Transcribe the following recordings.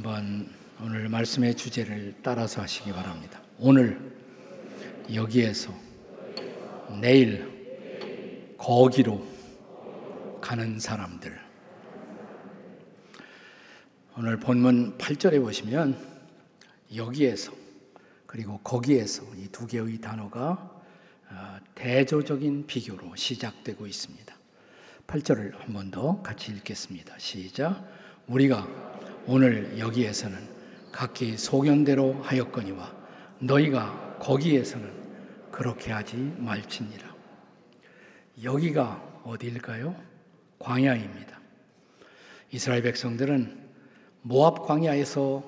한번 오늘 말씀의 주제를 따라서 하시기 바랍니다. 오늘 여기에서 내일 거기로 가는 사람들. 오늘 본문 8절에 보시면 여기에서 그리고 거기에서 이 두 개의 단어가 어, 대조적인 비교로 시작되고 있습니다. 8절을 한 번 더 같이 읽겠습니다. 시작. 우리가 오늘 여기에서는 각기 소견대로 하였거니와 너희가 거기에서는 그렇게 하지 말지니라. 여기가 어디일까요? 광야입니다. 이스라엘 백성들은 모압 광야에서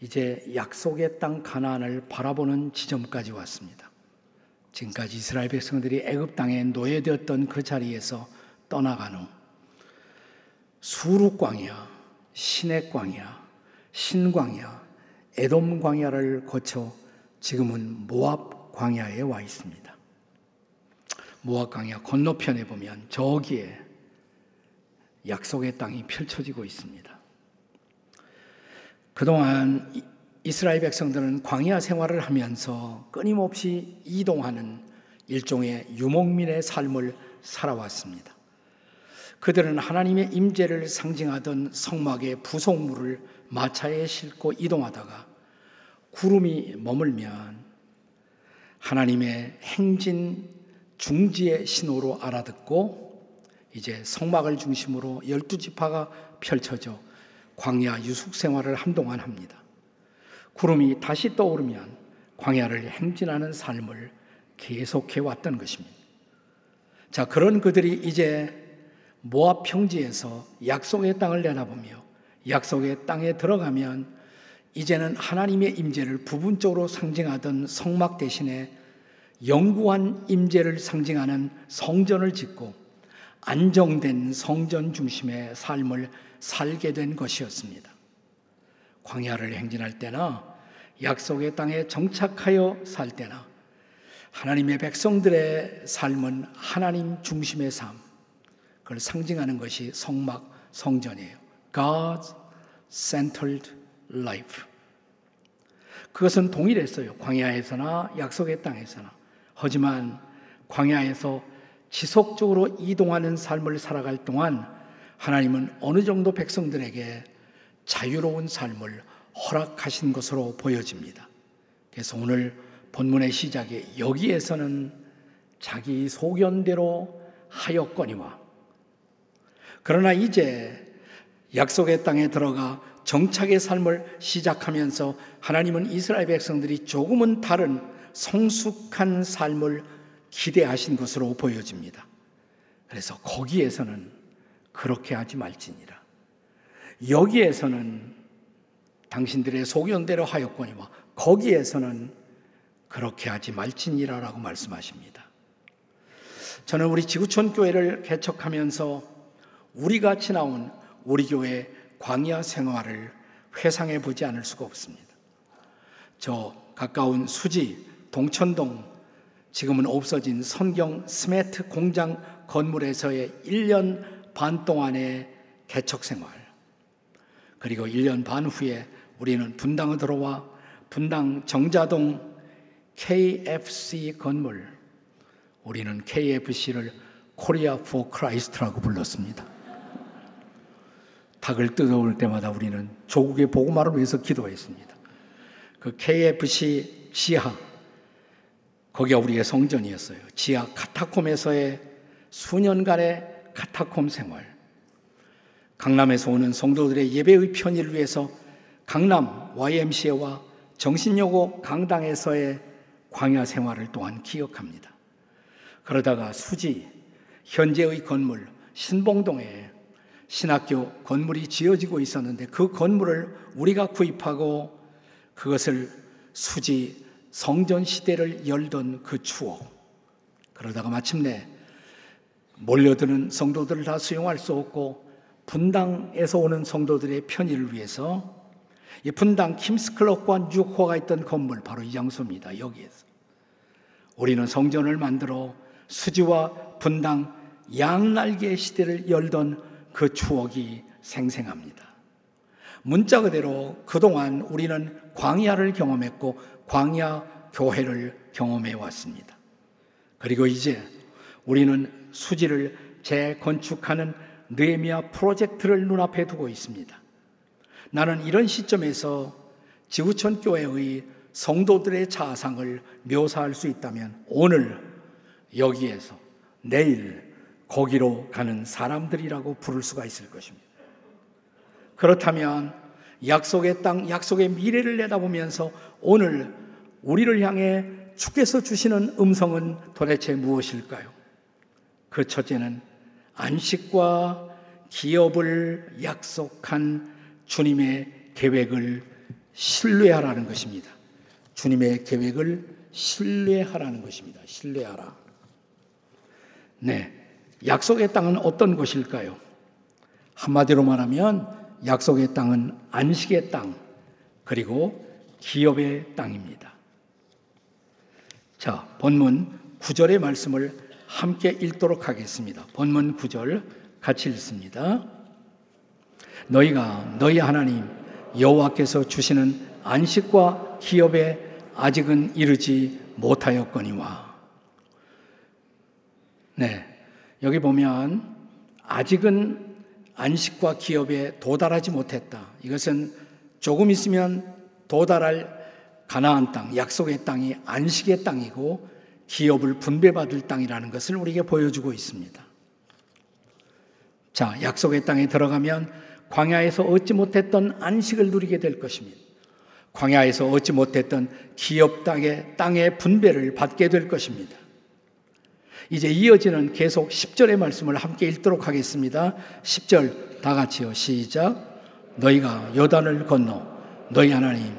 이제 약속의 땅 가나안을 바라보는 지점까지 왔습니다. 지금까지 이스라엘 백성들이 애굽 땅에 노예되었던 그 자리에서 떠나간 후 수룩 광야, 시내 광야, 신광야, 에돔 광야를 거쳐 지금은 모압 광야에 와 있습니다. 모압 광야 건너편에 보면 저기에 약속의 땅이 펼쳐지고 있습니다. 그동안 이스라엘 백성들은 광야 생활을 하면서 끊임없이 이동하는 일종의 유목민의 삶을 살아왔습니다. 그들은 하나님의 임재를 상징하던 성막의 부속물을 마차에 싣고 이동하다가 구름이 머물면 하나님의 행진 중지의 신호로 알아듣고 이제 성막을 중심으로 열두 지파가 펼쳐져 광야 유숙 생활을 한동안 합니다. 구름이 다시 떠오르면 광야를 행진하는 삶을 계속해 왔던 것입니다. 자, 그런 그들이 이제 모압 평지에서 약속의 땅을 내다보며 약속의 땅에 들어가면 이제는 하나님의 임재를 부분적으로 상징하던 성막 대신에 영구한 임재를 상징하는 성전을 짓고 안정된 성전 중심의 삶을 살게 된 것이었습니다. 광야를 행진할 때나 약속의 땅에 정착하여 살 때나 하나님의 백성들의 삶은 하나님 중심의 삶, 그걸 상징하는 것이 성막 성전이에요. God-centered life. 그것은 동일했어요. 광야에서나 약속의 땅에서나. 하지만 광야에서 지속적으로 이동하는 삶을 살아갈 동안 하나님은 어느 정도 백성들에게 자유로운 삶을 허락하신 것으로 보여집니다. 그래서 오늘 본문의 시작에 여기에서는 자기 소견대로 하였거니와 그러나 이제 약속의 땅에 들어가 정착의 삶을 시작하면서 하나님은 이스라엘 백성들이 조금은 다른 성숙한 삶을 기대하신 것으로 보여집니다. 그래서 거기에서는 그렇게 하지 말지니라. 여기에서는 당신들의 소견대로 하였거니와 거기에서는 그렇게 하지 말지니라라고 말씀하십니다. 저는 우리 지구촌 교회를 개척하면서 우리가 지나온 우리 교회 광야 생활을 회상해 보지 않을 수가 없습니다. 저 가까운 수지, 동천동, 지금은 없어진 선경 스마트 공장 건물에서의 1년 반 동안의 개척 생활. 그리고 1년 반 후에 우리는 분당에 들어와 분당 정자동 KFC 건물, 우리는 KFC를 Korea for Christ라고 불렀습니다. 닭을 뜯어올 때마다 우리는 조국의 복음화를 위해서 기도했습니다. 그 KFC 지하, 거기가 우리의 성전이었어요. 지하 카타콤에서의 수년간의 카타콤 생활. 강남에서 오는 성도들의 예배의 편의를 위해서 강남 YMCA와 정신여고 강당에서의 광야 생활을 또한 기억합니다. 그러다가 수지, 현재의 건물, 신봉동에 신학교 건물이 지어지고 있었는데 그 건물을 우리가 구입하고 그것을 수지 성전 시대를 열던 그 추억. 그러다가 마침내 몰려드는 성도들을 다 수용할 수 없고 분당에서 오는 성도들의 편의를 위해서 이 분당 킴스클럽과 뉴호가 있던 건물 바로 이 장소입니다. 여기에서 우리는 성전을 만들어 수지와 분당 양날개 시대를 열던 그 추억이 생생합니다. 문자 그대로 그동안 우리는 광야를 경험했고 광야 교회를 경험해 왔습니다. 그리고 이제 우리는 수지를 재건축하는 느헤미야 프로젝트를 눈앞에 두고 있습니다. 나는 이런 시점에서 지구촌 교회의 성도들의 자상을 묘사할 수 있다면 오늘 여기에서 내일 거기로 가는 사람들이라고 부를 수가 있을 것입니다. 그렇다면 약속의 땅, 약속의 미래를 내다보면서 오늘 우리를 향해 주께서 주시는 음성은 도대체 무엇일까요? 그 첫째는 안식과 기업을 약속한 주님의 계획을 신뢰하라는 것입니다. 주님의 계획을 신뢰하라는 것입니다. 신뢰하라. 네. 약속의 땅은 어떤 곳일까요? 한마디로 말하면 약속의 땅은 안식의 땅, 그리고 기업의 땅입니다. 자, 본문 9절의 말씀을 함께 읽도록 하겠습니다. 본문 9절 같이 읽습니다. 너희가 너희 하나님 여호와께서 주시는 안식과 기업에 아직은 이르지 못하였거니와. 네. 여기 보면 아직은 안식과 기업에 도달하지 못했다. 이것은 조금 있으면 도달할 가나안 땅, 약속의 땅이 안식의 땅이고 기업을 분배받을 땅이라는 것을 우리에게 보여주고 있습니다. 자, 약속의 땅에 들어가면 광야에서 얻지 못했던 안식을 누리게 될 것입니다. 광야에서 얻지 못했던 기업 땅의 땅의 분배를 받게 될 것입니다. 이제 이어지는 계속 10절의 말씀을 함께 읽도록 하겠습니다. 10절 다 같이요. 시작. 너희가 요단을 건너 너희 하나님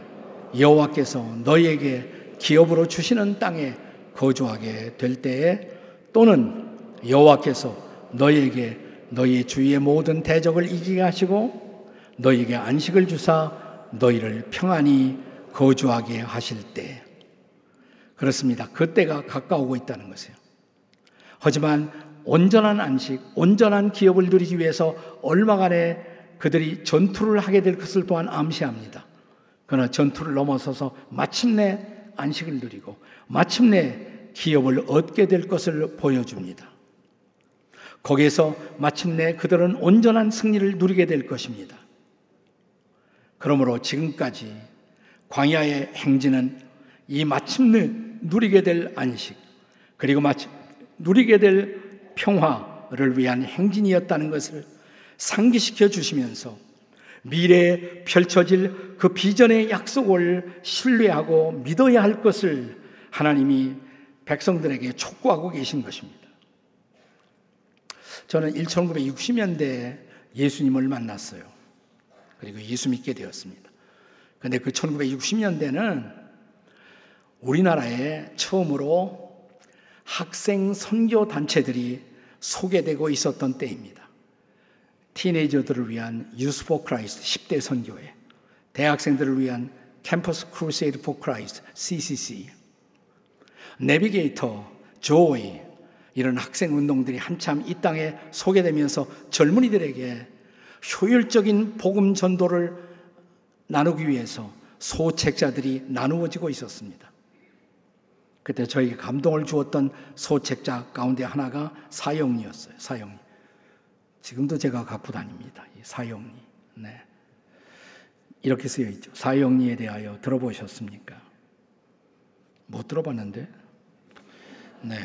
여호와께서 너희에게 기업으로 주시는 땅에 거주하게 될 때에 또는 여호와께서 너희에게 너희 주위의 모든 대적을 이기게 하시고 너희에게 안식을 주사 너희를 평안히 거주하게 하실 때 그렇습니다. 그때가 가까우고 있다는 것이에요. 하지만 온전한 안식, 온전한 기업을 누리기 위해서 얼마간의 그들이 전투를 하게 될 것을 또한 암시합니다. 그러나 전투를 넘어서서 마침내 안식을 누리고 마침내 기업을 얻게 될 것을 보여줍니다. 거기에서 마침내 그들은 온전한 승리를 누리게 될 것입니다. 그러므로 지금까지 광야의 행진은 이 마침내 누리게 될 안식, 그리고 마침 누리게 될 평화를 위한 행진이었다는 것을 상기시켜 주시면서 미래에 펼쳐질 그 비전의 약속을 신뢰하고 믿어야 할 것을 하나님이 백성들에게 촉구하고 계신 것입니다. 저는 1960년대에 예수님을 만났어요. 그리고 예수 믿게 되었습니다. 근데 그 1960년대는 우리나라에 처음으로 학생 선교 단체들이 소개되고 있었던 때입니다. teenager들을 위한 Youth for Christ 10대 선교회, 대학생들을 위한 Campus Crusade for Christ CCC, 내비게이터, 조이 이런 학생 운동들이 한참 이 땅에 소개되면서 젊은이들에게 효율적인 복음 전도를 나누기 위해서 소책자들이 나누어지고 있었습니다. 그때 저에게 감동을 주었던 소책자 가운데 하나가 사형리였어요. 사형리. 지금도 제가 갖고 다닙니다. 사형리. 네. 이렇게 쓰여 있죠. 사형리에 대하여 들어보셨습니까? 못 들어봤는데. 네.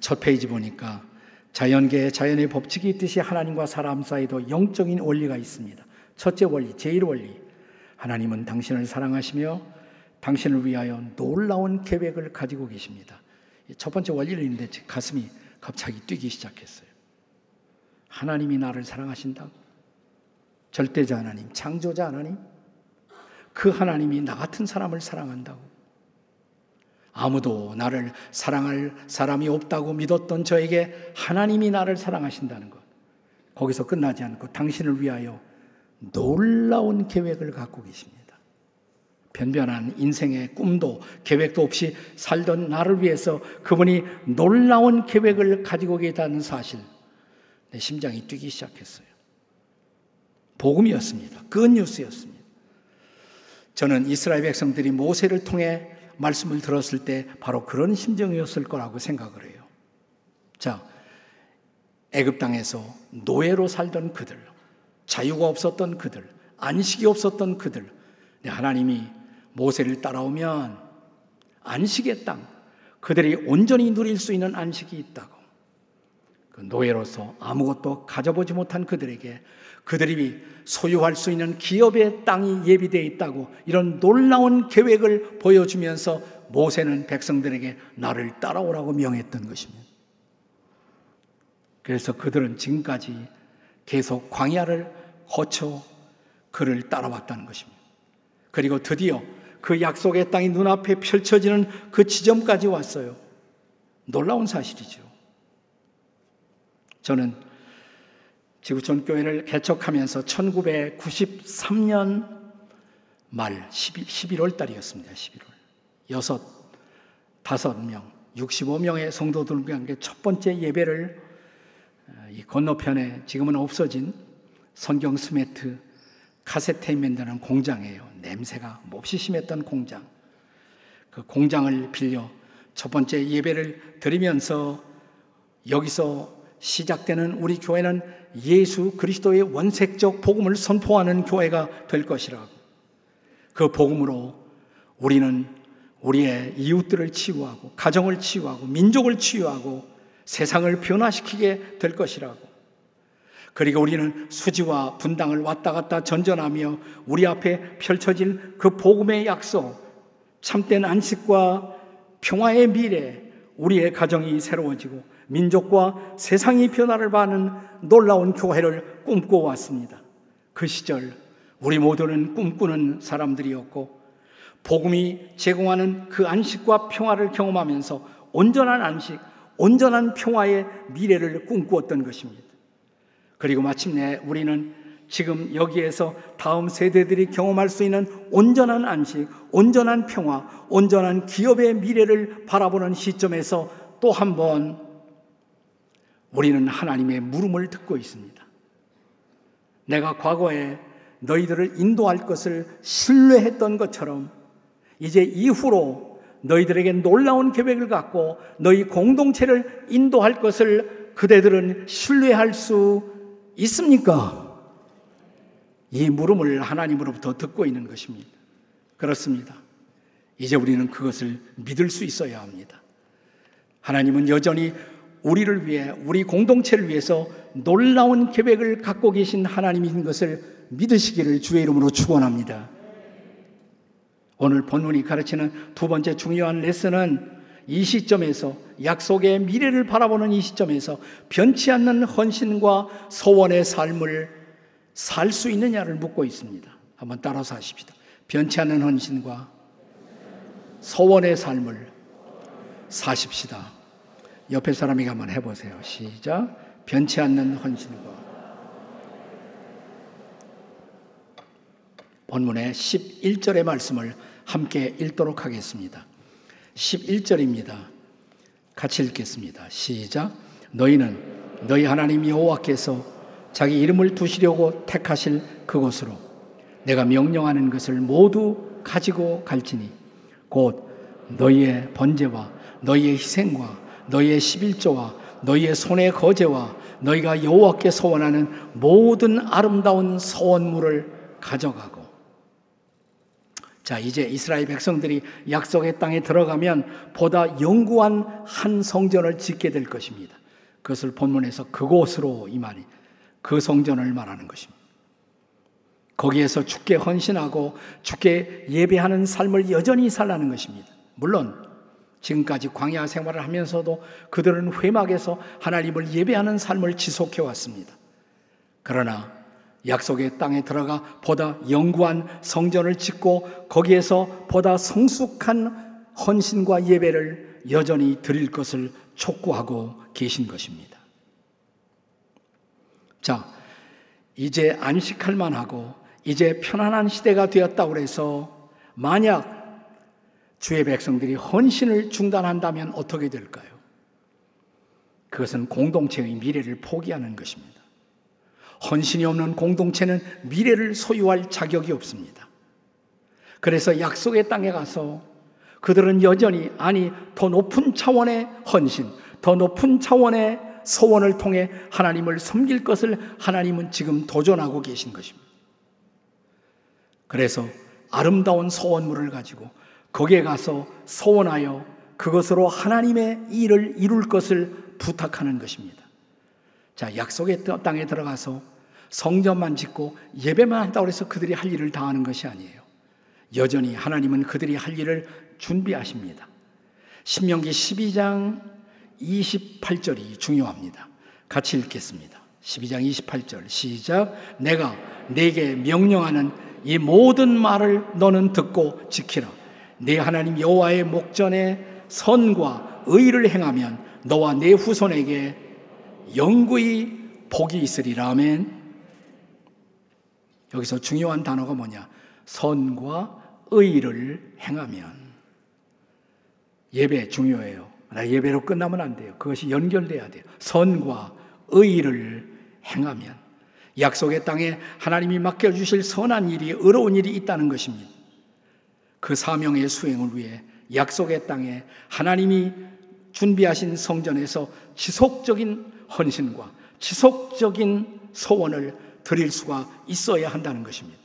첫 페이지 보니까 자연계에 자연의 법칙이 있듯이 하나님과 사람 사이도 영적인 원리가 있습니다. 첫째 원리, 제일 원리. 하나님은 당신을 사랑하시며 당신을 위하여 놀라운 계획을 가지고 계십니다. 첫 번째 원리를 있는데 가슴이 갑자기 뛰기 시작했어요. 하나님이 나를 사랑하신다고. 절대자 하나님, 창조자 하나님. 그 하나님이 나 같은 사람을 사랑한다고. 아무도 나를 사랑할 사람이 없다고 믿었던 저에게 하나님이 나를 사랑하신다는 것. 거기서 끝나지 않고 당신을 위하여 놀라운 계획을 갖고 계십니다. 변변한 인생의 꿈도 계획도 없이 살던 나를 위해서 그분이 놀라운 계획을 가지고 계다는 사실 내 심장이 뛰기 시작했어요. 복음이었습니다. 그 뉴스였습니다. 저는 이스라엘 백성들이 모세를 통해 말씀을 들었을 때 바로 그런 심정이었을 거라고 생각을 해요. 자, 애굽 땅에서 노예로 살던 그들, 자유가 없었던 그들, 안식이 없었던 그들, 하나님이 모세를 따라오면 안식의 땅, 그들이 온전히 누릴 수 있는 안식이 있다고. 그 노예로서 아무것도 가져보지 못한 그들에게 그들이 소유할 수 있는 기업의 땅이 예비되어 있다고 이런 놀라운 계획을 보여주면서 모세는 백성들에게 나를 따라오라고 명했던 것입니다. 그래서 그들은 지금까지 계속 광야를 거쳐 그를 따라왔다는 것입니다. 그리고 드디어 그 약속의 땅이 눈앞에 펼쳐지는 그 지점까지 왔어요. 놀라운 사실이죠. 저는 지구촌 교회를 개척하면서 1993년 말 11, 월 달이었습니다. 11월. 여섯, 다섯 명, 65명의 성도들과 함께 첫 번째 예배를 어, 이 건너편에 지금은 없어진 성경 스매트 카세테인 만드는 공장이에요. 냄새가 몹시 심했던 공장. 그 공장을 빌려 첫 번째 예배를 드리면서 여기서 시작되는 우리 교회는 예수 그리스도의 원색적 복음을 선포하는 교회가 될 것이라고. 그 복음으로 우리는 우리의 이웃들을 치유하고 가정을 치유하고 민족을 치유하고 세상을 변화시키게 될 것이라고. 그리고 우리는 수지와 분당을 왔다 갔다 전전하며 우리 앞에 펼쳐질 그 복음의 약속, 참된 안식과 평화의 미래, 우리의 가정이 새로워지고 민족과 세상이 변화를 받는 놀라운 교회를 꿈꿔왔습니다. 그 시절 우리 모두는 꿈꾸는 사람들이었고 복음이 제공하는 그 안식과 평화를 경험하면서 온전한 안식, 온전한 평화의 미래를 꿈꾸었던 것입니다. 그리고 마침내 우리는 지금 여기에서 다음 세대들이 경험할 수 있는 온전한 안식, 온전한 평화, 온전한 기업의 미래를 바라보는 시점에서 또 한 번 우리는 하나님의 물음을 듣고 있습니다. 내가 과거에 너희들을 인도할 것을 신뢰했던 것처럼 이제 이후로 너희들에게 놀라운 계획을 갖고 너희 공동체를 인도할 것을 그대들은 신뢰할 수 있습니까? 이 물음을 하나님으로부터 듣고 있는 것입니다. 그렇습니다. 이제 우리는 그것을 믿을 수 있어야 합니다. 하나님은 여전히 우리를 위해, 우리 공동체를 위해서 놀라운 계획을 갖고 계신 하나님인 것을 믿으시기를 주의 이름으로 축원합니다. 오늘 본문이 가르치는 두 번째 중요한 레슨은 이 시점에서 약속의 미래를 바라보는 이 시점에서 변치 않는 헌신과 소원의 삶을 살 수 있느냐를 묻고 있습니다. 한번 따라서 하십시다. 변치 않는 헌신과 소원의 삶을 사십시다. 옆에 사람에게 한번 해보세요. 시작. 변치 않는 헌신과 본문의 11절의 말씀을 함께 읽도록 하겠습니다. 11절입니다. 같이 읽겠습니다. 시작. 너희는 너희 하나님 여호와께서 자기 이름을 두시려고 택하실 그곳으로 내가 명령하는 것을 모두 가지고 갈지니 곧 너희의 번제와 너희의 희생과 너희의 11조와 너희의 손의 거제와 너희가 여호와께 소원하는 모든 아름다운 소원물을 가져가고 자, 이제 이스라엘 백성들이 약속의 땅에 들어가면 보다 영구한 한 성전을 짓게 될 것입니다. 그것을 본문에서 그곳으로 이 말이 그 성전을 말하는 것입니다. 거기에서 주께 헌신하고 주께 예배하는 삶을 여전히 살라는 것입니다. 물론 지금까지 광야 생활을 하면서도 그들은 회막에서 하나님을 예배하는 삶을 지속해 왔습니다. 그러나 약속의 땅에 들어가 보다 영구한 성전을 짓고 거기에서 보다 성숙한 헌신과 예배를 여전히 드릴 것을 촉구하고 계신 것입니다. 자, 이제 안식할 만하고 이제 편안한 시대가 되었다고 해서 만약 주의 백성들이 헌신을 중단한다면 어떻게 될까요? 그것은 공동체의 미래를 포기하는 것입니다. 헌신이 없는 공동체는 미래를 소유할 자격이 없습니다. 그래서 약속의 땅에 가서 그들은 여전히 아니 더 높은 차원의 헌신, 더 높은 차원의 소원을 통해 하나님을 섬길 것을 하나님은 지금 도전하고 계신 것입니다. 그래서 아름다운 소원물을 가지고 거기에 가서 소원하여 그것으로 하나님의 일을 이룰 것을 부탁하는 것입니다. 자, 약속의 땅에 들어가서 성전만 짓고 예배만 한다고 해서 그들이 할 일을 다 하는 것이 아니에요. 여전히 하나님은 그들이 할 일을 준비하십니다. 신명기 12장 28절이 중요합니다. 같이 읽겠습니다. 12장 28절 시작 내가 내게 명령하는 이 모든 말을 너는 듣고 지키라. 내 하나님 여호와의 목전에 선과 의를 행하면 너와 내 후손에게 영구히 복이 있으리라. 아멘. 여기서 중요한 단어가 뭐냐? 선과 의를 행하면. 예배 중요해요. 나 예배로 끝나면 안 돼요. 그것이 연결돼야 돼요. 선과 의를 행하면. 약속의 땅에 하나님이 맡겨 주실 선한 일이, 의로운 일이 있다는 것입니다. 그 사명의 수행을 위해 약속의 땅에 하나님이 준비하신 성전에서 지속적인 헌신과 지속적인 소원을 드릴 수가 있어야 한다는 것입니다.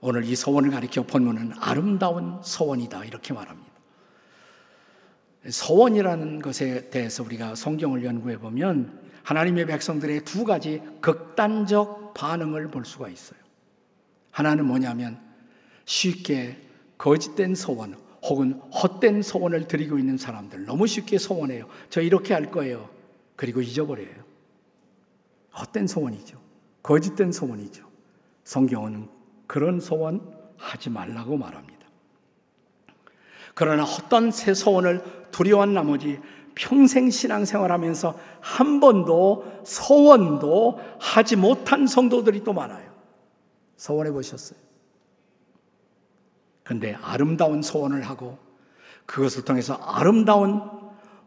오늘 이 소원을 가리켜 본문은 아름다운 소원이다 이렇게 말합니다. 소원이라는 것에 대해서 우리가 성경을 연구해 보면 하나님의 백성들의 두 가지 극단적 반응을 볼 수가 있어요. 하나는 뭐냐면 쉽게 거짓된 소원 혹은 헛된 소원을 드리고 있는 사람들 너무 쉽게 소원해요. 저 이렇게 할 거예요. 그리고 잊어버려요. 헛된 소원이죠. 거짓된 소원이죠. 성경은 그런 소원 하지 말라고 말합니다. 그러나 헛된 새 소원을 두려워한 나머지 평생 신앙생활하면서 한 번도 소원도 하지 못한 성도들이 또 많아요. 소원해 보셨어요? 근데 아름다운 소원을 하고 그것을 통해서 아름다운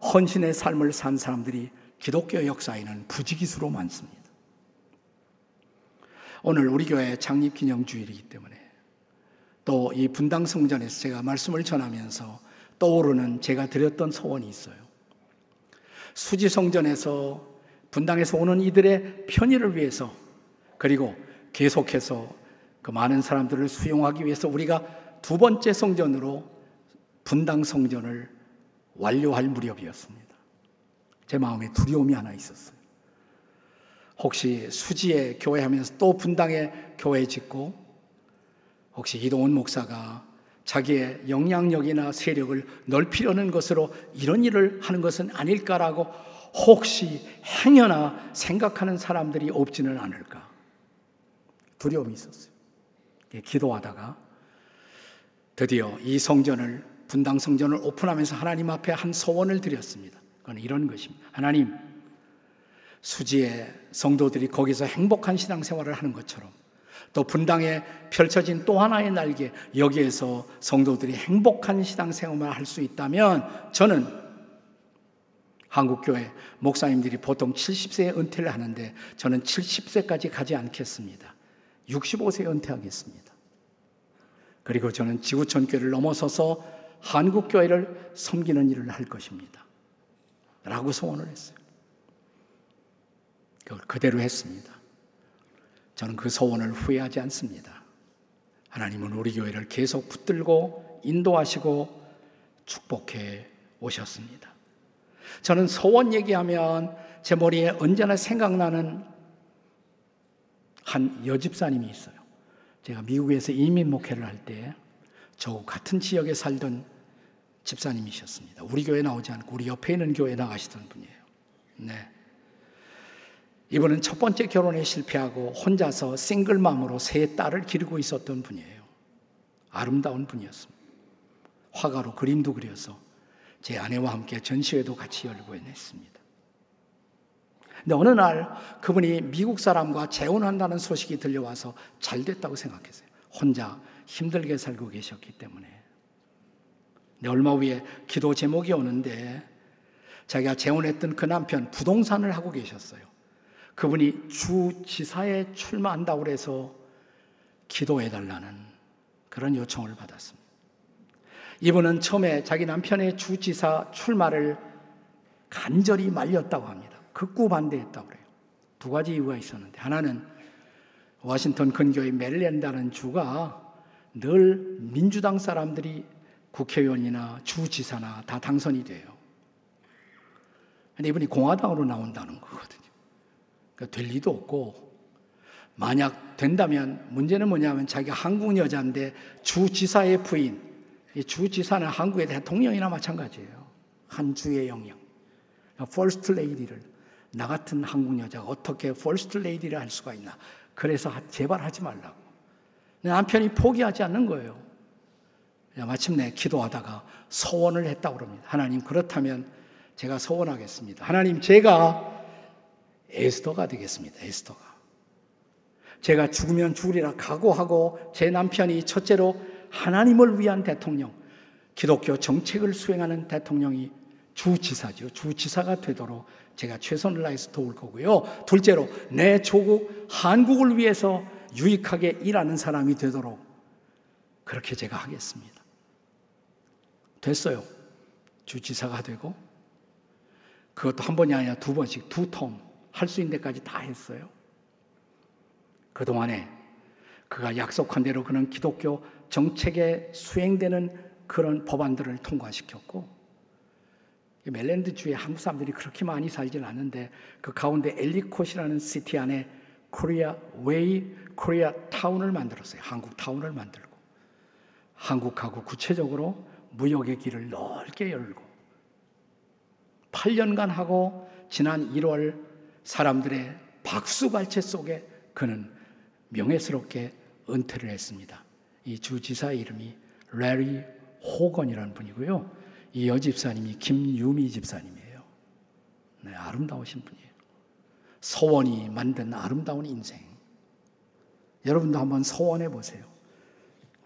헌신의 삶을 산 사람들이 기독교 역사에는 부지기수로 많습니다. 오늘 우리 교회 창립 기념 주일이기 때문에 또 이 분당 성전에서 제가 말씀을 전하면서 떠오르는 제가 드렸던 소원이 있어요. 수지 성전에서 분당에서 오는 이들의 편의를 위해서 그리고 계속해서 그 많은 사람들을 수용하기 위해서 우리가 두 번째 성전으로 분당 성전을 완료할 무렵이었습니다. 제 마음에 두려움이 하나 있었어요. 혹시 수지에 교회 하면서 또 분당에 교회 짓고 혹시 이동훈 목사가 자기의 영향력이나 세력을 넓히려는 것으로 이런 일을 하는 것은 아닐까라고 혹시 행여나 생각하는 사람들이 없지는 않을까 두려움이 있었어요. 기도하다가 드디어 이 성전을 분당 성전을 오픈하면서 하나님 앞에 한 소원을 드렸습니다. 그건 이런 것입니다. 하나님 수지의 성도들이 거기서 행복한 신앙생활을 하는 것처럼 또 분당에 펼쳐진 또 하나의 날개 여기에서 성도들이 행복한 신앙생활을 할 수 있다면 저는 한국교회 목사님들이 보통 70세에 은퇴를 하는데 저는 70세까지 가지 않겠습니다. 65세에 은퇴하겠습니다. 그리고 저는 지구촌 교회를 넘어서서 한국교회를 섬기는 일을 할 것입니다. 라고 소원을 했어요. 그걸 그대로 했습니다. 저는 그 소원을 후회하지 않습니다. 하나님은 우리 교회를 계속 붙들고 인도하시고 축복해 오셨습니다. 저는 소원 얘기하면 제 머리에 언제나 생각나는 한 여집사님이 있어요. 제가 미국에서 이민 목회를 할 때 저 같은 지역에 살던 집사님이셨습니다. 우리 교회 나오지 않고 우리 옆에 있는 교회 나가시던 분이에요. 네. 이분은 첫 번째 결혼에 실패하고 혼자서 싱글맘으로 세 딸을 기르고 있었던 분이에요. 아름다운 분이었습니다. 화가로 그림도 그려서 제 아내와 함께 전시회도 같이 열고 했습니다. 근데 어느 날 그분이 미국 사람과 재혼한다는 소식이 들려와서 잘 됐다고 생각했어요. 혼자 힘들게 살고 계셨기 때문에. 얼마 후에 기도 제목이 오는데 자기가 재혼했던 그 남편 부동산을 하고 계셨어요. 그분이 주 지사에 출마한다고 그래서 기도해 달라는 그런 요청을 받았습니다. 이분은 처음에 자기 남편의 주 지사 출마를 간절히 말렸다고 합니다. 극구 반대했다고 그래요. 두 가지 이유가 있었는데 하나는 워싱턴 근교의 메릴랜드라는 주가 늘 민주당 사람들이 국회의원이나 주지사나 다 당선이 돼요. 근데 이분이 공화당으로 나온다는 거거든요. 그러니까 될 리도 없고 만약 된다면 문제는 뭐냐면 자기가 한국 여자인데 주지사의 부인, 주지사는 한국의 대통령이나 마찬가지예요. 한 주의 영역. 퍼스트 레이디를 나 같은 한국 여자가 어떻게 퍼스트 레이디를 할 수가 있나? 그래서 제발 하지 말라고. 남편이 포기하지 않는 거예요. 마침내 기도하다가 소원을 했다고 그럽니다. 하나님 그렇다면 제가 소원하겠습니다. 하나님 제가 에스더가 되겠습니다. 에스더가. 제가 죽으면 죽으리라 각오하고 제 남편이 첫째로 하나님을 위한 대통령, 기독교 정책을 수행하는 대통령이 주지사죠. 주지사가 되도록 제가 최선을 다해서 도울 거고요. 둘째로 내 조국 한국을 위해서 유익하게 일하는 사람이 되도록 그렇게 제가 하겠습니다. 됐어요. 주지사가 되고 그것도 한 번이 아니라 두 번씩 두 term 할 수 있는 데까지 다 했어요. 그동안에 그가 약속한 대로 그는 기독교 정책에 수행되는 그런 법안들을 통과시켰고 메릴랜드 주에 한국 사람들이 그렇게 많이 살진 않는데 그 가운데 엘리콧이라는 city 안에 Korea Way, 코리아 타운을 만들었어요. 한국 타운을 만들고 한국하고 구체적으로 무역의 길을 넓게 열고 8년간 하고 지난 1월 사람들의 박수갈채 속에 그는 명예스럽게 은퇴를 했습니다. 이 주지사 이름이 레리 호건이라는 분이고요. 이 여집사님이 김유미 집사님이에요. 네, 아름다우신 분이에요. 서원이 만든 아름다운 인생. 여러분도 한번 서원해 보세요.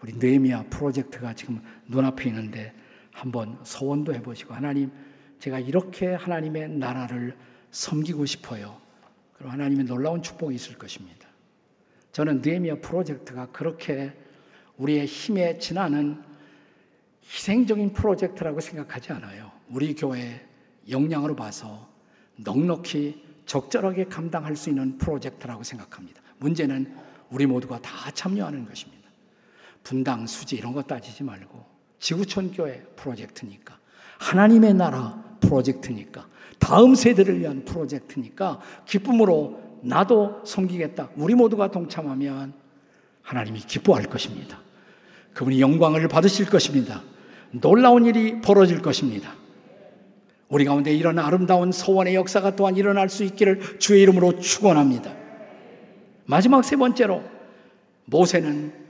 우리 네미아 프로젝트가 지금 눈앞에 있는데 한번 서원도 해보시고 하나님 제가 이렇게 하나님의 나라를 섬기고 싶어요. 그럼 하나님의 놀라운 축복이 있을 것입니다. 저는 네미아 프로젝트가 그렇게 우리의 힘에 지나는 희생적인 프로젝트라고 생각하지 않아요. 우리 교회 역량으로 봐서 넉넉히 적절하게 감당할 수 있는 프로젝트라고 생각합니다. 문제는 우리 모두가 다 참여하는 것입니다. 분당, 수지 이런 거 따지지 말고 지구촌 교회 프로젝트니까 하나님의 나라 프로젝트니까 다음 세대를 위한 프로젝트니까 기쁨으로 나도 섬기겠다. 우리 모두가 동참하면 하나님이 기뻐할 것입니다. 그분이 영광을 받으실 것입니다. 놀라운 일이 벌어질 것입니다. 우리 가운데 이런 아름다운 소원의 역사가 또한 일어날 수 있기를 주의 이름으로 축원합니다. 마지막 세 번째로 모세는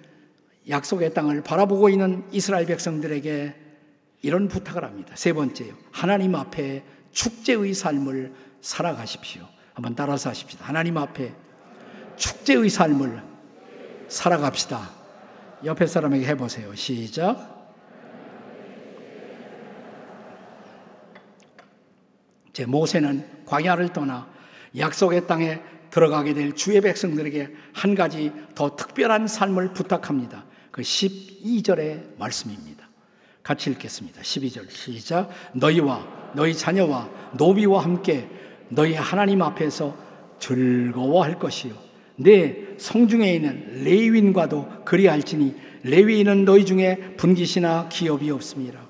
약속의 땅을 바라보고 있는 이스라엘 백성들에게 이런 부탁을 합니다. 세 번째요. 하나님 앞에 축제의 삶을 살아가십시오. 한번 따라서 하십시다. 하나님 앞에 축제의 삶을 살아갑시다. 옆에 사람에게 해보세요. 시작. 제 모세는 광야를 떠나 약속의 땅에 들어가게 될 주의 백성들에게 한 가지 더 특별한 삶을 부탁합니다. 그 12절의 말씀입니다. 같이 읽겠습니다. 12절 시작. 너희와 너희 자녀와 노비와 함께 너희 하나님 앞에서 즐거워할 것이요. 내 성중에 있는 레위인과도 그리할지니 레위인은 너희 중에 분깃이나 기업이 없습니다.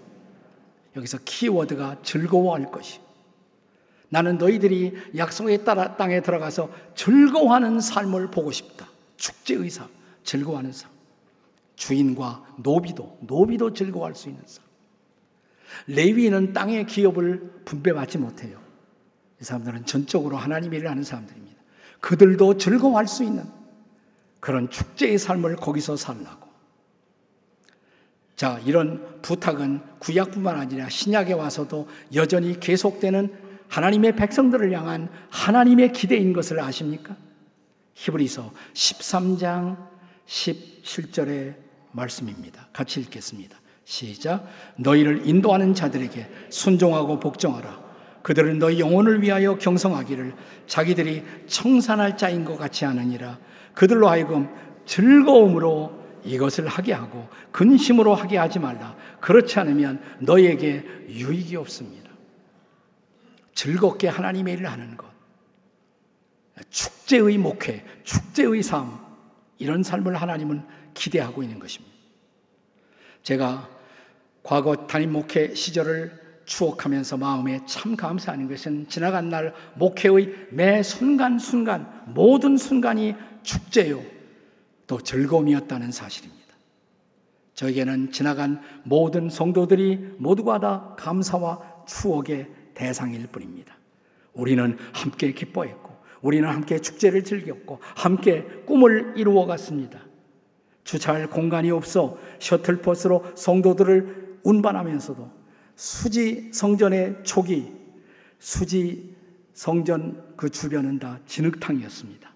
여기서 키워드가 즐거워할 것이. 나는 너희들이 약속의 땅에 들어가서 즐거워하는 삶을 보고 싶다. 축제의 삶, 즐거워하는 삶. 주인과 노비도, 노비도 즐거워할 수 있는 삶. 레위인은 땅의 기업을 분배받지 못해요. 이 사람들은 전적으로 하나님 일을 하는 사람들입니다. 그들도 즐거워할 수 있는 그런 축제의 삶을 거기서 살라고. 자, 이런 부탁은 구약뿐만 아니라 신약에 와서도 여전히 계속되는 하나님의 백성들을 향한 하나님의 기대인 것을 아십니까? 히브리서 13장 17절의 말씀입니다. 같이 읽겠습니다. 시작. 너희를 인도하는 자들에게 순종하고 복종하라. 그들은 너희 영혼을 위하여 경성하기를 자기들이 청산할 자인 것 같이 하느니라. 그들로 하여금 즐거움으로 이것을 하게 하고 근심으로 하게 하지 말라. 그렇지 않으면 너희에게 유익이 없습니다. 즐겁게 하나님의 일을 하는 것. 축제의 목회, 축제의 삶. 이런 삶을 하나님은 기대하고 있는 것입니다. 제가 과거 담임 목회 시절을 추억하면서 마음에 참 감사하는 것은 지나간 날 목회의 매 순간순간 모든 순간이 축제요 또 즐거움이었다는 사실입니다. 저에게는 지나간 모든 성도들이 모두가 다 감사와 추억의 대상일 뿐입니다. 우리는 함께 기뻐했고 우리는 함께 축제를 즐겼고 함께 꿈을 이루어 갔습니다. 주차할 공간이 없어 셔틀버스로 성도들을 운반하면서도 수지 성전의 초기, 수지 성전 그 주변은 다 진흙탕이었습니다.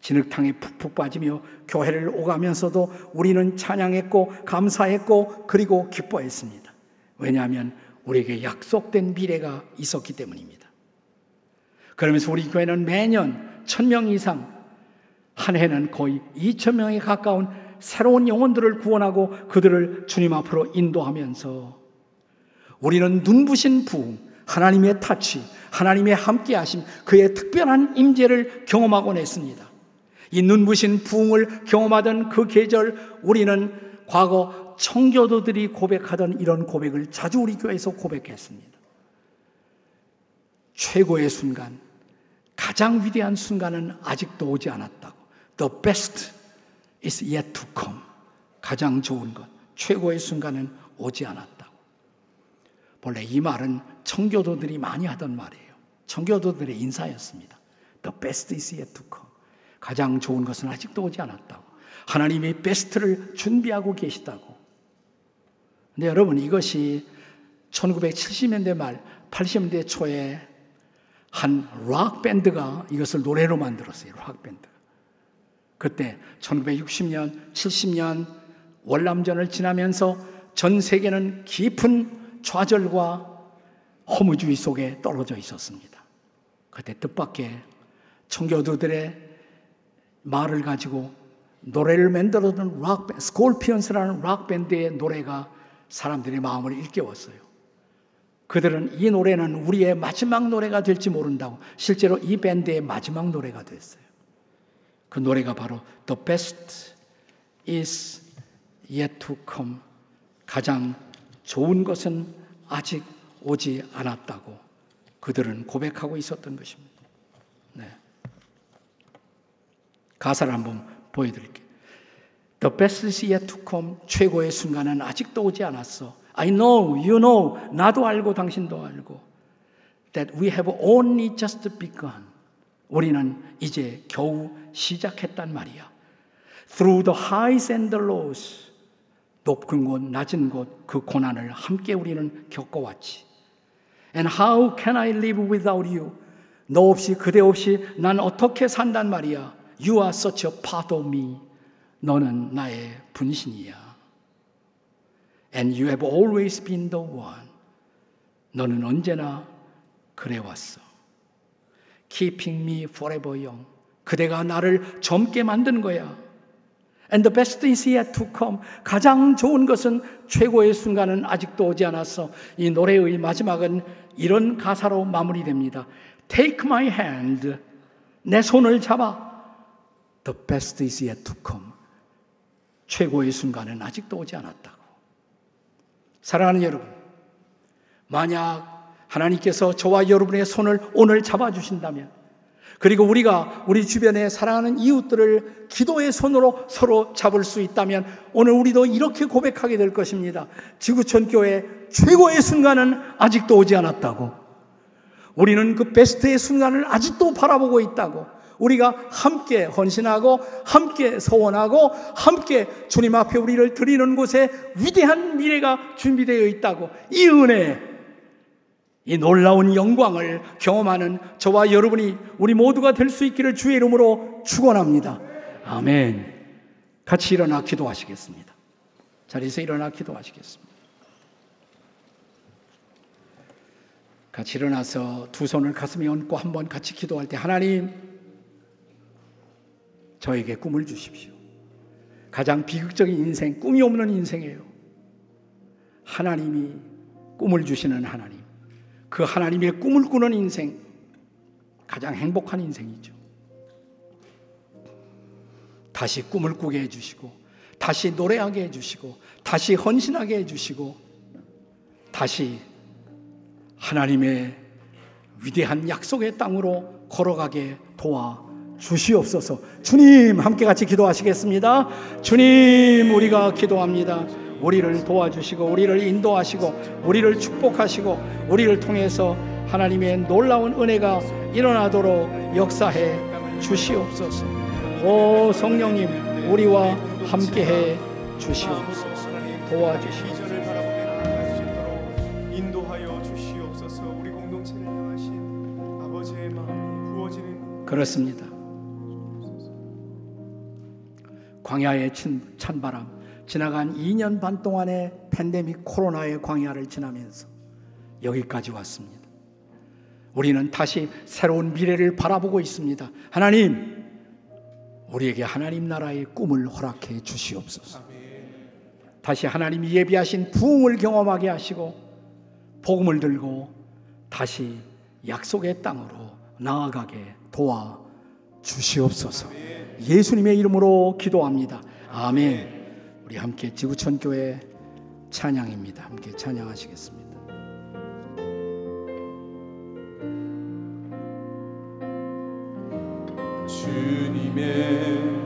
진흙탕에 푹푹 빠지며 교회를 오가면서도 우리는 찬양했고 감사했고 그리고 기뻐했습니다. 왜냐하면 우리에게 약속된 미래가 있었기 때문입니다. 그러면서 우리 교회는 매년 천 명 이상 한 해는 거의 2천 명에 가까운 새로운 영혼들을 구원하고 그들을 주님 앞으로 인도하면서 우리는 눈부신 부흥, 하나님의 타치, 하나님의 함께하심, 그의 특별한 임재를 경험하곤 했습니다. 이 눈부신 부흥을 경험하던 그 계절 우리는 과거 청교도들이 고백하던 이런 고백을 자주 우리 교회에서 고백했습니다. 최고의 순간, 가장 위대한 순간은 아직도 오지 않았다고. The best is yet to come. 가장 좋은 것, 최고의 순간은 오지 않았다고. 본래 이 말은 청교도들이 많이 하던 말이에요. 청교도들의 인사였습니다. The best is yet to come. 가장 좋은 것은 아직도 오지 않았다고. 하나님이 베스트를 준비하고 계시다고. 근데 여러분 이것이 1970년대 말, 80년대 초에 한 락 밴드가 이것을 노래로 만들었어요. 락 밴드. 그때 1960년, 70년 월남전을 지나면서 전 세계는 깊은 좌절과 허무주의 속에 떨어져 있었습니다. 그때 뜻밖의 청교도들의 말을 가지고 노래를 만들어둔 락 스콜피언스라는 락 밴드의 노래가 사람들의 마음을 일깨웠어요. 그들은 이 노래는 우리의 마지막 노래가 될지 모른다고 실제로 이 밴드의 마지막 노래가 됐어요. 그 노래가 바로 The Best is Yet to Come. 가장 좋은 것은 아직 오지 않았다고 그들은 고백하고 있었던 것입니다. 네. 가사를 한번 보여드릴게요. The best is yet to come. 최고의 순간은 아직도 오지 않았어. I know, you know, 나도 알고 당신도 알고. That we have only just begun. 우리는 이제 겨우 시작했단 말이야. Through the highs and the lows. 높은 곳, 낮은 곳, 그 고난을 함께 우리는 겪어왔지. And how can I live without you? 너 없이, 그대 없이 난 어떻게 산단 말이야. You are such a part of me. 너는 나의 분신이야. And you have always been the one. 너는 언제나 그래왔어. Keeping me forever young. 그대가 나를 젊게 만든 거야. And the best is yet to come. 가장 좋은 것은 최고의 순간은 아직도 오지 않았어. 이 노래의 마지막은 이런 가사로 마무리됩니다. Take my hand. 내 손을 잡아. The best is yet to come. 최고의 순간은 아직도 오지 않았다고. 사랑하는 여러분, 만약 하나님께서 저와 여러분의 손을 오늘 잡아주신다면, 그리고 우리가 우리 주변에 사랑하는 이웃들을 기도의 손으로 서로 잡을 수 있다면, 오늘 우리도 이렇게 고백하게 될 것입니다. 지구촌 교회 최고의 순간은 아직도 오지 않았다고. 우리는 그 베스트의 순간을 아직도 바라보고 있다고. 우리가 함께 헌신하고 함께 소원하고 함께 주님 앞에 우리를 드리는 곳에 위대한 미래가 준비되어 있다고 이 은혜 이 놀라운 영광을 경험하는 저와 여러분이 우리 모두가 될 수 있기를 주의 이름으로 축원합니다. 아멘. 같이 일어나 기도하시겠습니다. 자리에서 일어나 기도하시겠습니다. 같이 일어나서 두 손을 가슴에 얹고 한번 같이 기도할 때 하나님 저에게 꿈을 주십시오. 가장 비극적인 인생, 꿈이 없는 인생이에요. 하나님이 꿈을 주시는 하나님. 그 하나님의 꿈을 꾸는 인생, 가장 행복한 인생이죠. 다시 꿈을 꾸게 해주시고, 다시 노래하게 해주시고, 다시 헌신하게 해주시고, 다시 하나님의 위대한 약속의 땅으로 걸어가게 도와 주시옵소서. 주님, 함께 같이 기도하시겠습니다. 주님, 우리가 기도합니다. 우리를 도와주시고, 우리를 인도하시고, 우리를 축복하시고, 우리를 통해서 하나님의 놀라운 은혜가 일어나도록 역사해 주시옵소서. 오, 성령님, 우리와 함께해 주시옵소서. 도와주시옵소서. 인도하여 주시옵소서. 우리 공동체를 향하신 아버지의 마음이 부어지는 그렇습니다. 광야의 친, 찬바람, 지나간 2년 반 동안의 팬데믹 코로나의 광야를 지나면서 여기까지 왔습니다. 우리는 다시 새로운 미래를 바라보고 있습니다. 하나님, 우리에게 하나님 나라의 꿈을 허락해 주시옵소서. 다시 하나님이 예비하신 부흥을 경험하게 하시고 복음을 들고 다시 약속의 땅으로 나아가게 도와 주시옵소서. 예수님의 이름으로 기도합니다. 아멘. 우리 함께 지구촌 교회 찬양입니다. 함께 찬양하시겠습니다. 주님의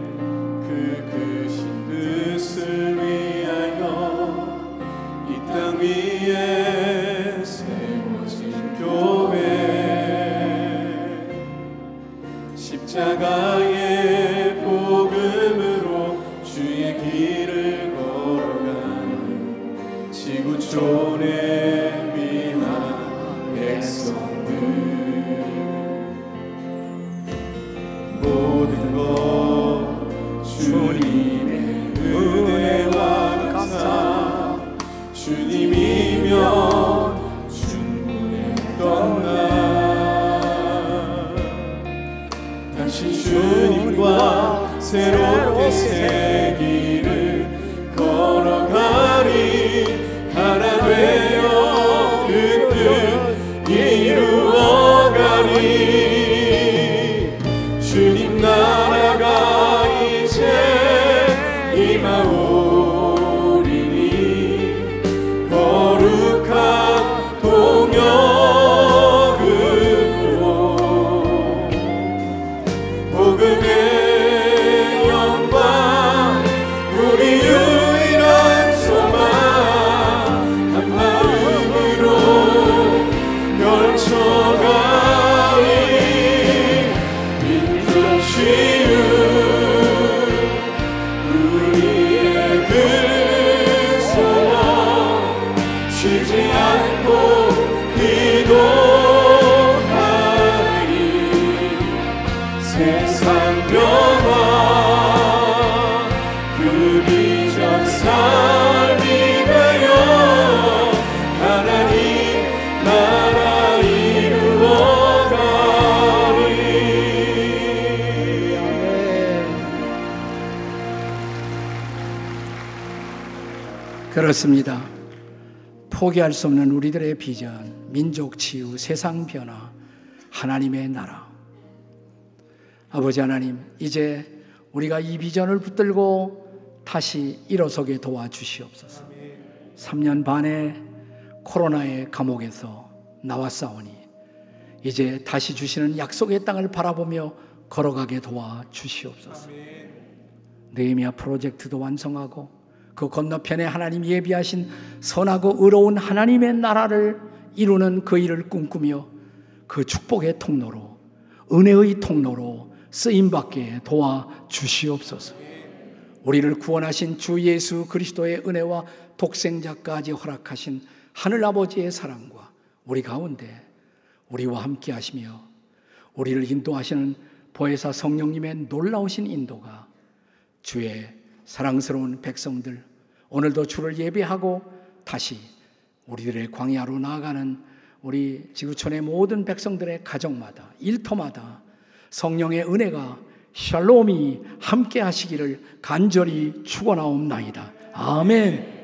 포기할 수 없는 우리들의 비전, 민족 치유, 세상 변화, 하나님의 나라. 아버지 하나님, 이제 우리가 이 비전을 붙들고 다시 일어서게 도와주시옵소서. 3년 반의 코로나의 감옥에서 나왔사오니 이제 다시 주시는 약속의 땅을 바라보며 걸어가게 도와주시옵소서. 느헤미야 프로젝트도 완성하고 그 건너편에 하나님 예비하신 선하고 의로운 하나님의 나라를 이루는 그 일을 꿈꾸며 그 축복의 통로로 은혜의 통로로 쓰임 받게 도와 주시옵소서. 우리를 구원하신 주 예수 그리스도의 은혜와 독생자까지 허락하신 하늘 아버지의 사랑과 우리 가운데 우리와 함께 하시며 우리를 인도하시는 보혜사 성령님의 놀라우신 인도가 주의 사랑스러운 백성들 오늘도 주를 예배하고 다시 우리들의 광야로 나아가는 우리 지구촌의 모든 백성들의 가정마다 일터마다 성령의 은혜가 샬롬이 함께 하시기를 간절히 축원하옵나이다. 아멘.